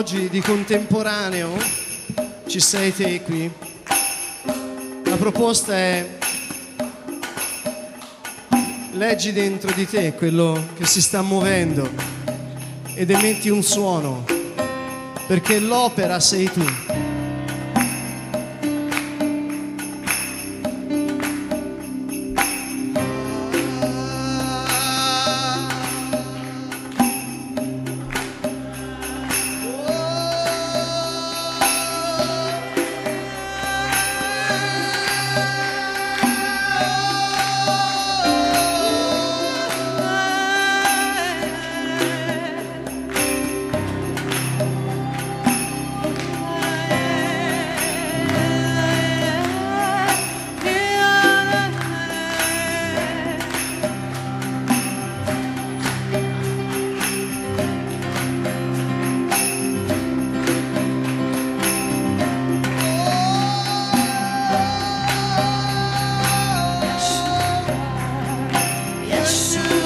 oggi di contemporaneo ci sei te qui. La proposta è leggi dentro di te quello che si sta muovendo ed emetti un suono, perché l'opera sei tu. Yes.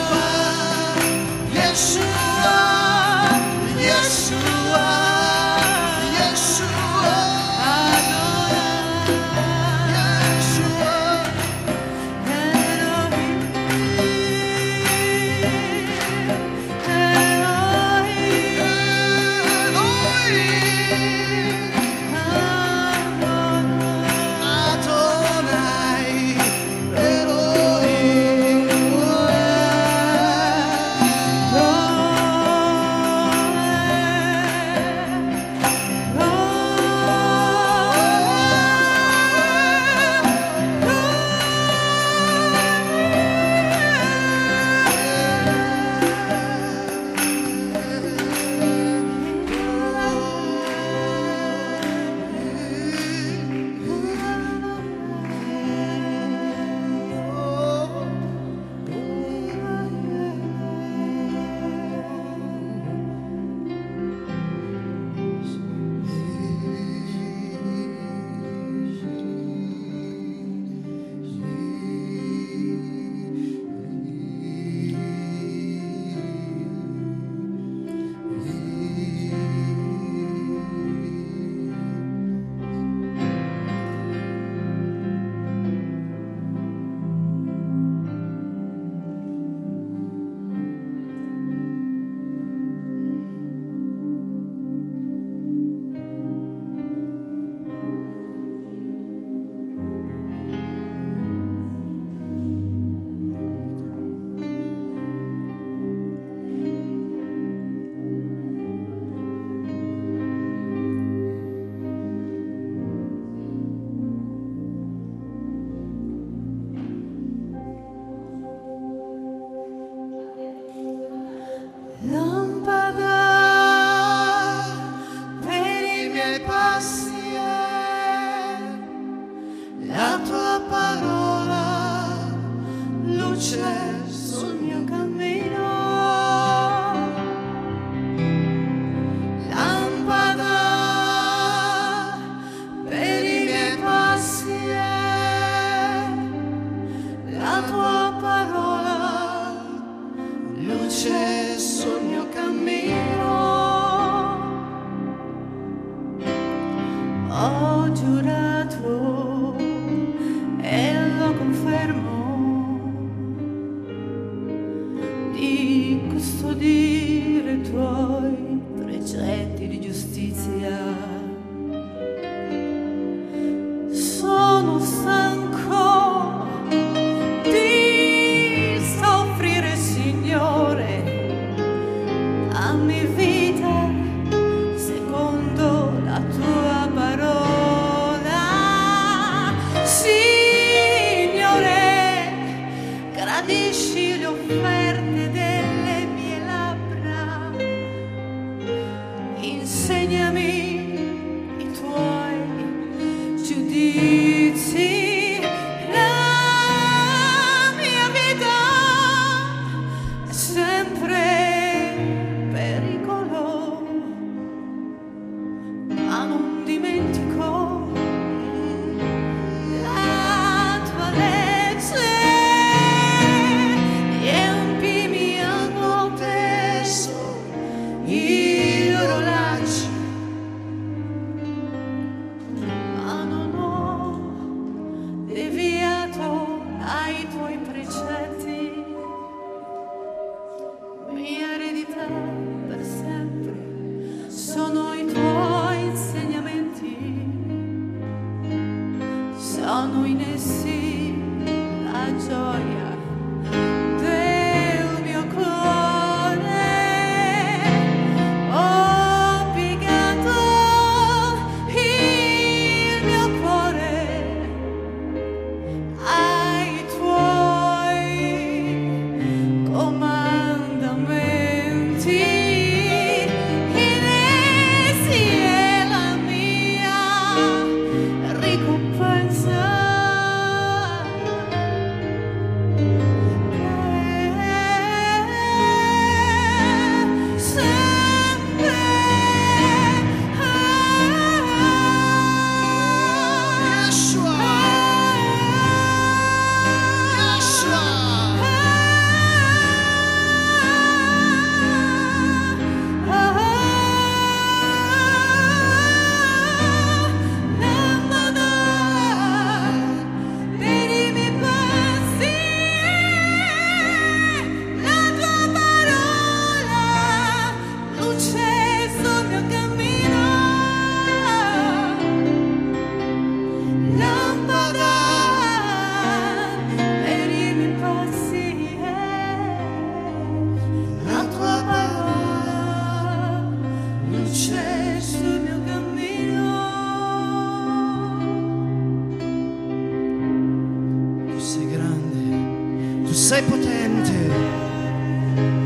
tu sei potente,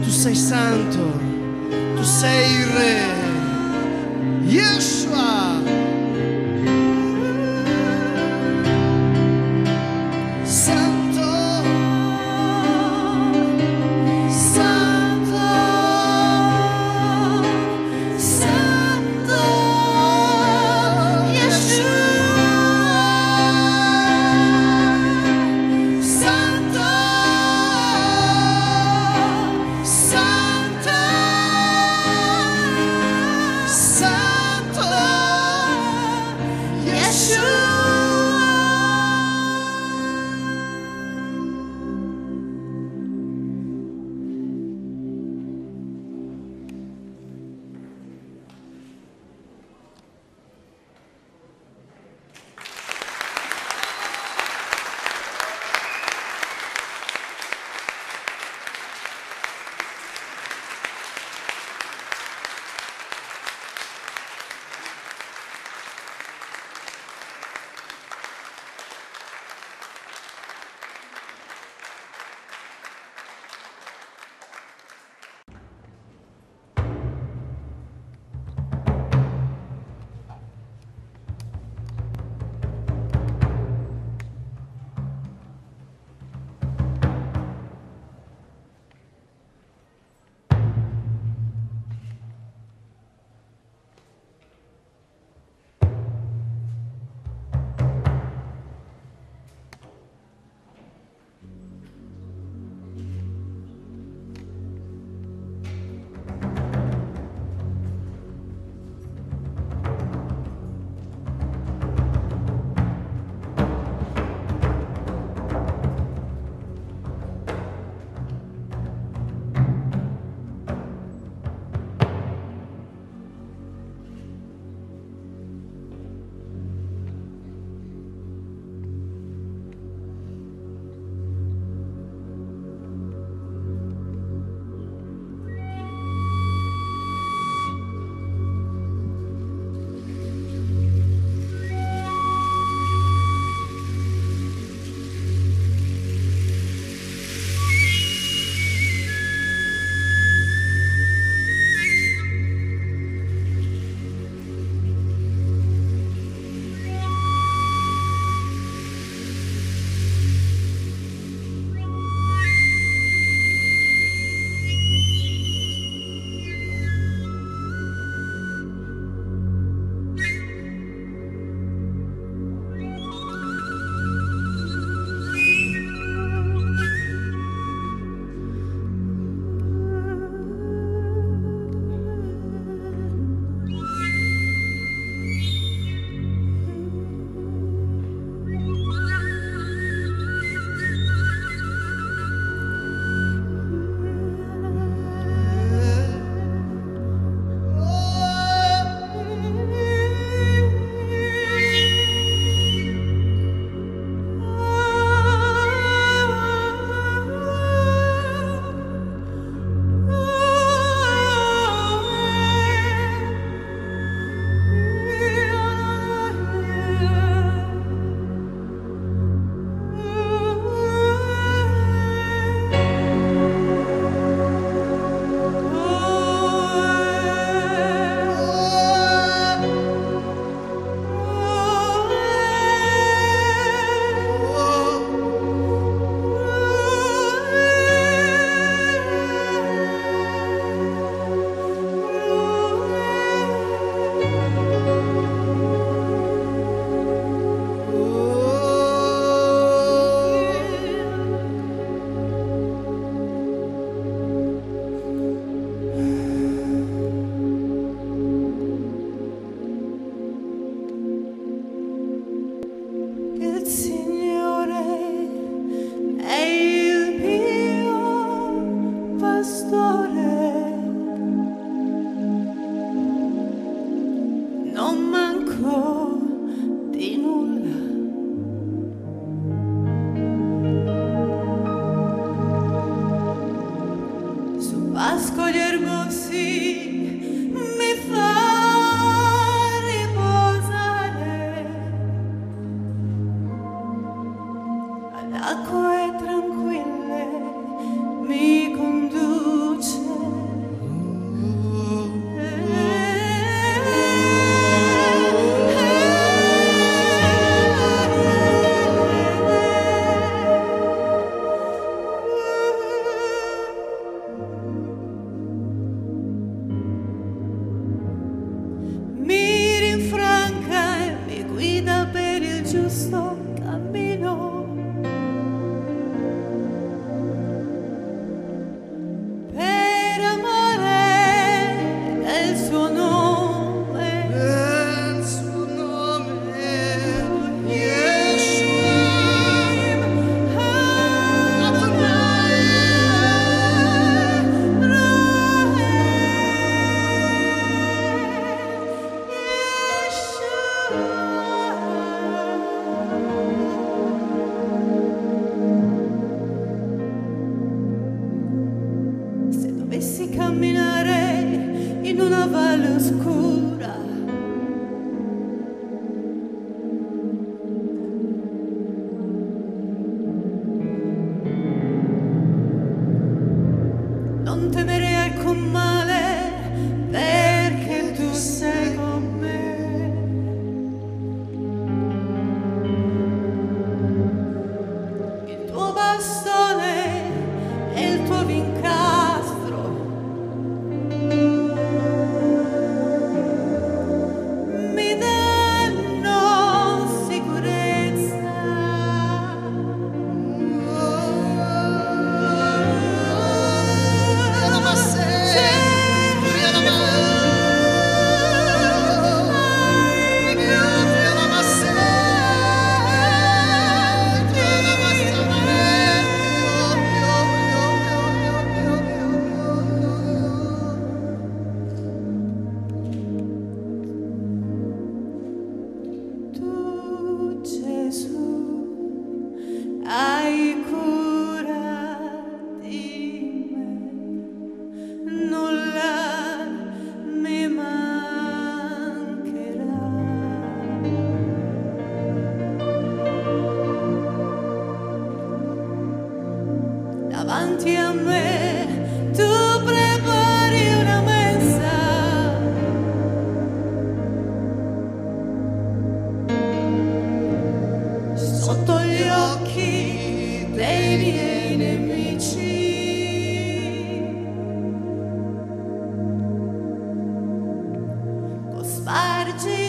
tu sei santo, tu sei il re. Yeshua! Acque tranquille mi conduce. partir.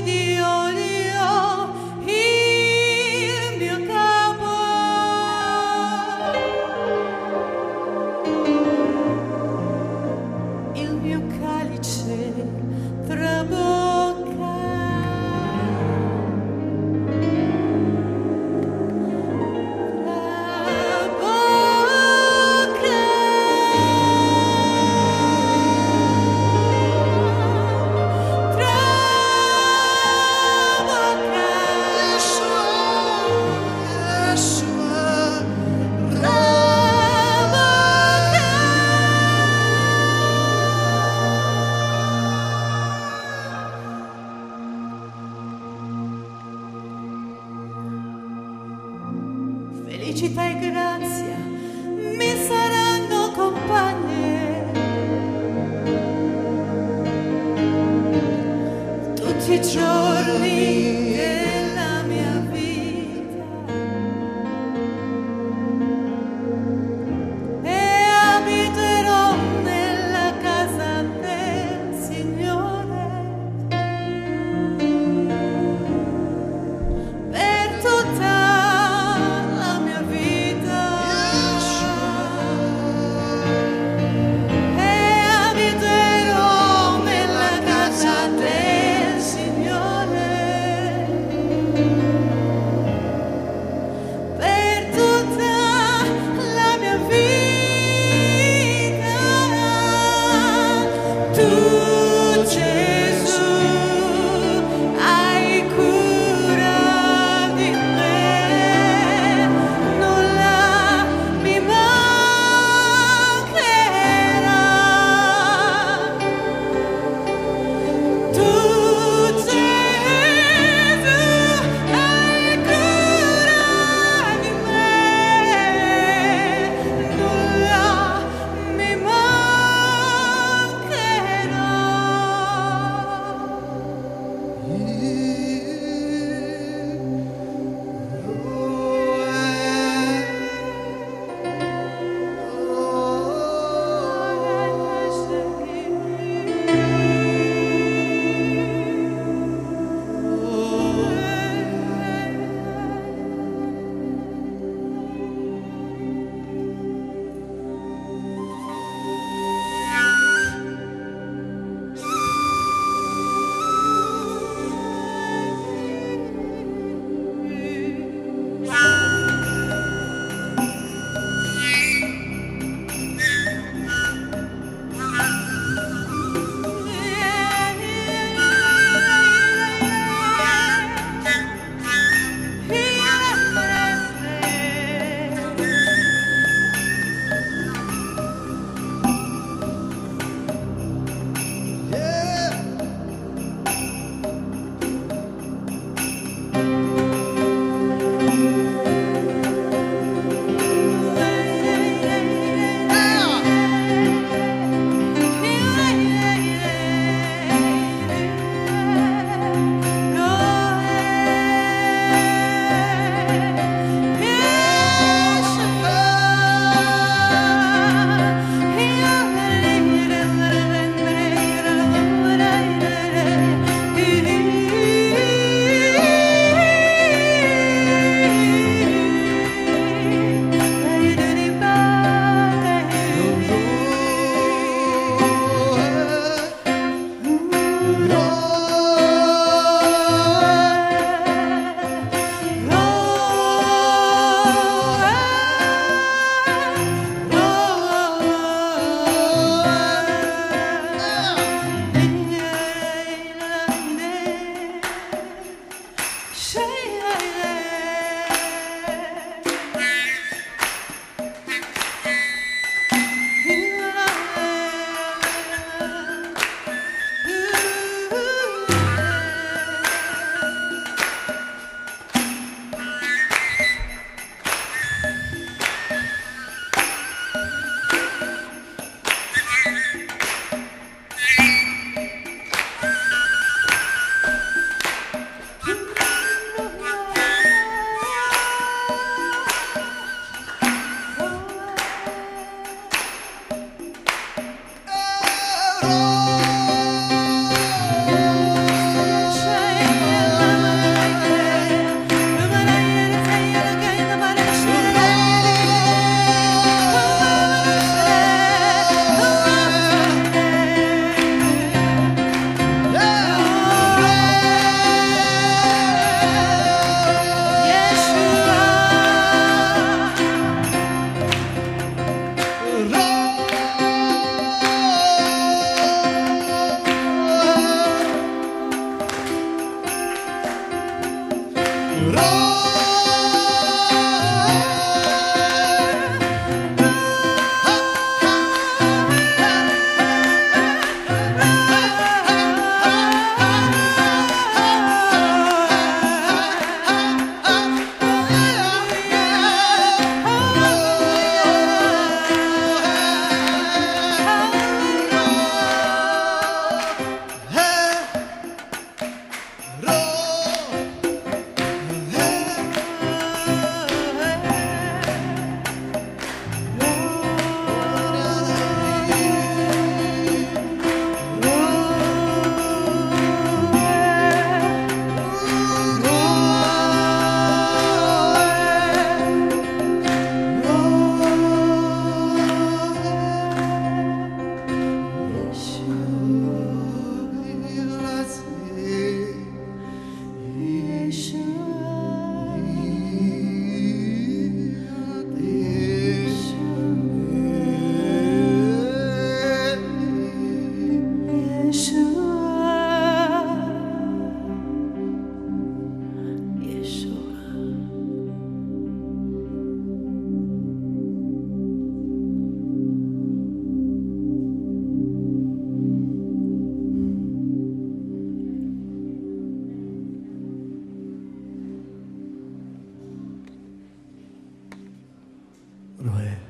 रोए